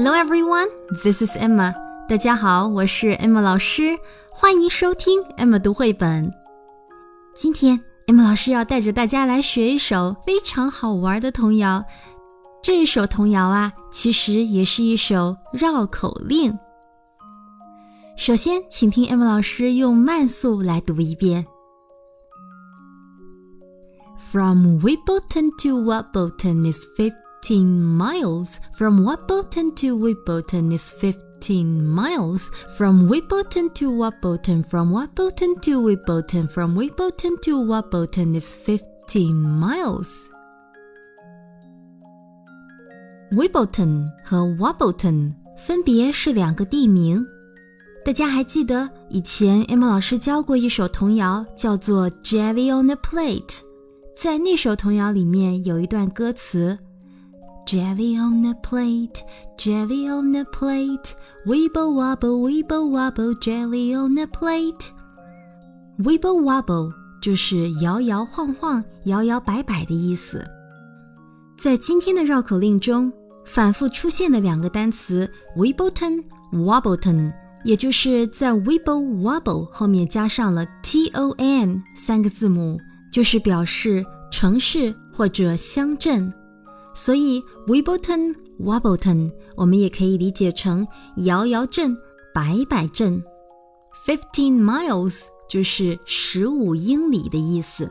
Hello everyone, this is Emma. 大家好，我是 Emma 老师，欢迎收听 Emma 读绘本。今天 Emma 老师要带着大家来学一首非常好玩的童谣。这一首童谣啊，其实也是一首绕口令。首先，请听 Emma 老师用慢速来读一遍。From Wimbledon to Wimbledon is 15 miles from Wobbleton to Wibbleton is 15 miles from Wibbleton to Wobbleton from Wobbleton to Wibbleton from Wibbleton to Wobbleton is 15 miles. Wibbleton 和 Wobbleton 分别是两个地名。大家还记得以前 Emma 老师教过一首童谣，叫做《Jelly on a Plate》。在那首童谣里面有一段歌词。：Jelly on a plate, jelly on a plate, wibble wobble, wibble wobble, jelly on a plate. Wibble wobble 就是摇摇晃晃、摇摇摆摆的意思。在今天的绕口令中，反复出现的两个单词 Wibbleton、Wobbleton，也就是在 Wibble Wobble 后面加上了 T O N 三个字母，就是表示城市或者乡镇。所以 Wimbledon、Wobbleton 我们也可以理解成摇摇镇、摆摆镇。Fifteen miles 就是十五英里的意思。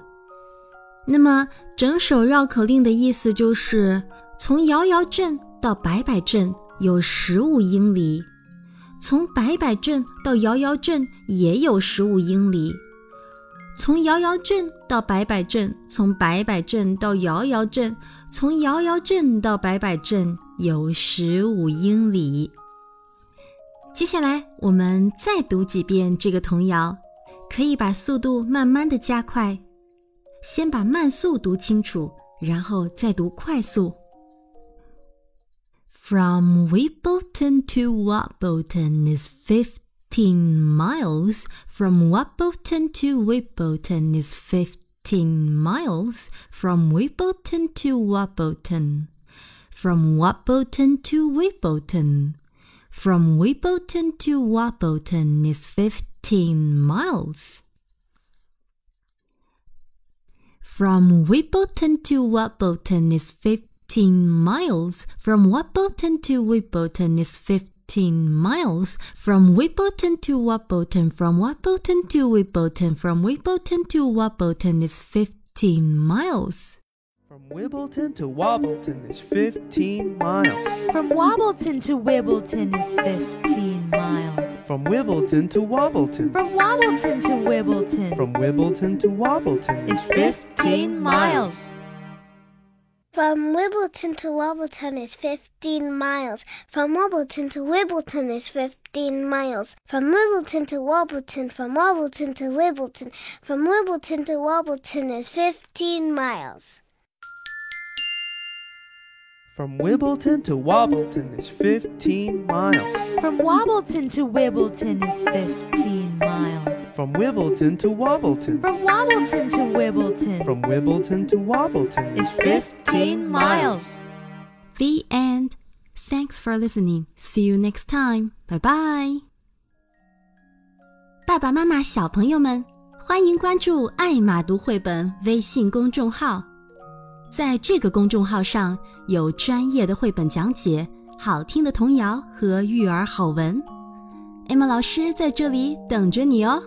那么，整首绕口令的意思就是，从摇摇镇到摆摆镇有十五英里，从摆摆镇到摇摇镇也有十五英里，从摇摇镇到摆摆镇，从摆摆镇到摇摇镇，从摇摇镇到摆摆镇有十五英里。接下来，我们再读几遍这个童谣，可以把速度慢慢的加快。先把慢速读清楚，然后再读快速。From Wimbledon to Wimbledon is fifty. Fifteen miles. From Wobbleton to Wibbleton is fifteen miles. From Wibbleton to Wobbleton. From Wobbleton to Wibbleton. From Wibbleton to Wobbleton is fifteen miles. From Wibbleton to Wobbleton is fifteen miles. From Wobbleton to Wibbleton is fifteen miles. From Wibbleton to Wobbleton, from Wobbleton to Wibbleton, from Wibbleton to Wobbleton is fifteen miles. From Wibbleton to Wobbleton is 15 miles. From Wobbleton to Wibbleton is 15 miles. From Wibbleton to Wobbleton. From Wobbleton to Wibbleton. From Wibbleton to Wobbleton is 15 miles. From Wibbleton to Wobbleton is 15 miles. From Wobbleton to Wibbleton is 15 miles. From Wibbleton to Wobbleton, from Wobbleton to Wibbleton, from Wibbleton to Wobbleton is 15 miles. From Wibbleton to Wobbleton is 15 miles. From Wobbleton to Wibbleton is 15 miles. From Wimbledon to Wobbleton. From Wobbleton to Wimbledon From Wimbledon to Wobbleton is 15 miles. The end. Thanks for listening. See you next time. Bye bye. 爸爸妈妈、小朋友们，欢迎关注“爱马读绘本”微信公众号。在这个公众号上有专业的绘本讲解、好听的童谣和育儿好文。Emma 老师在这里等着你哦。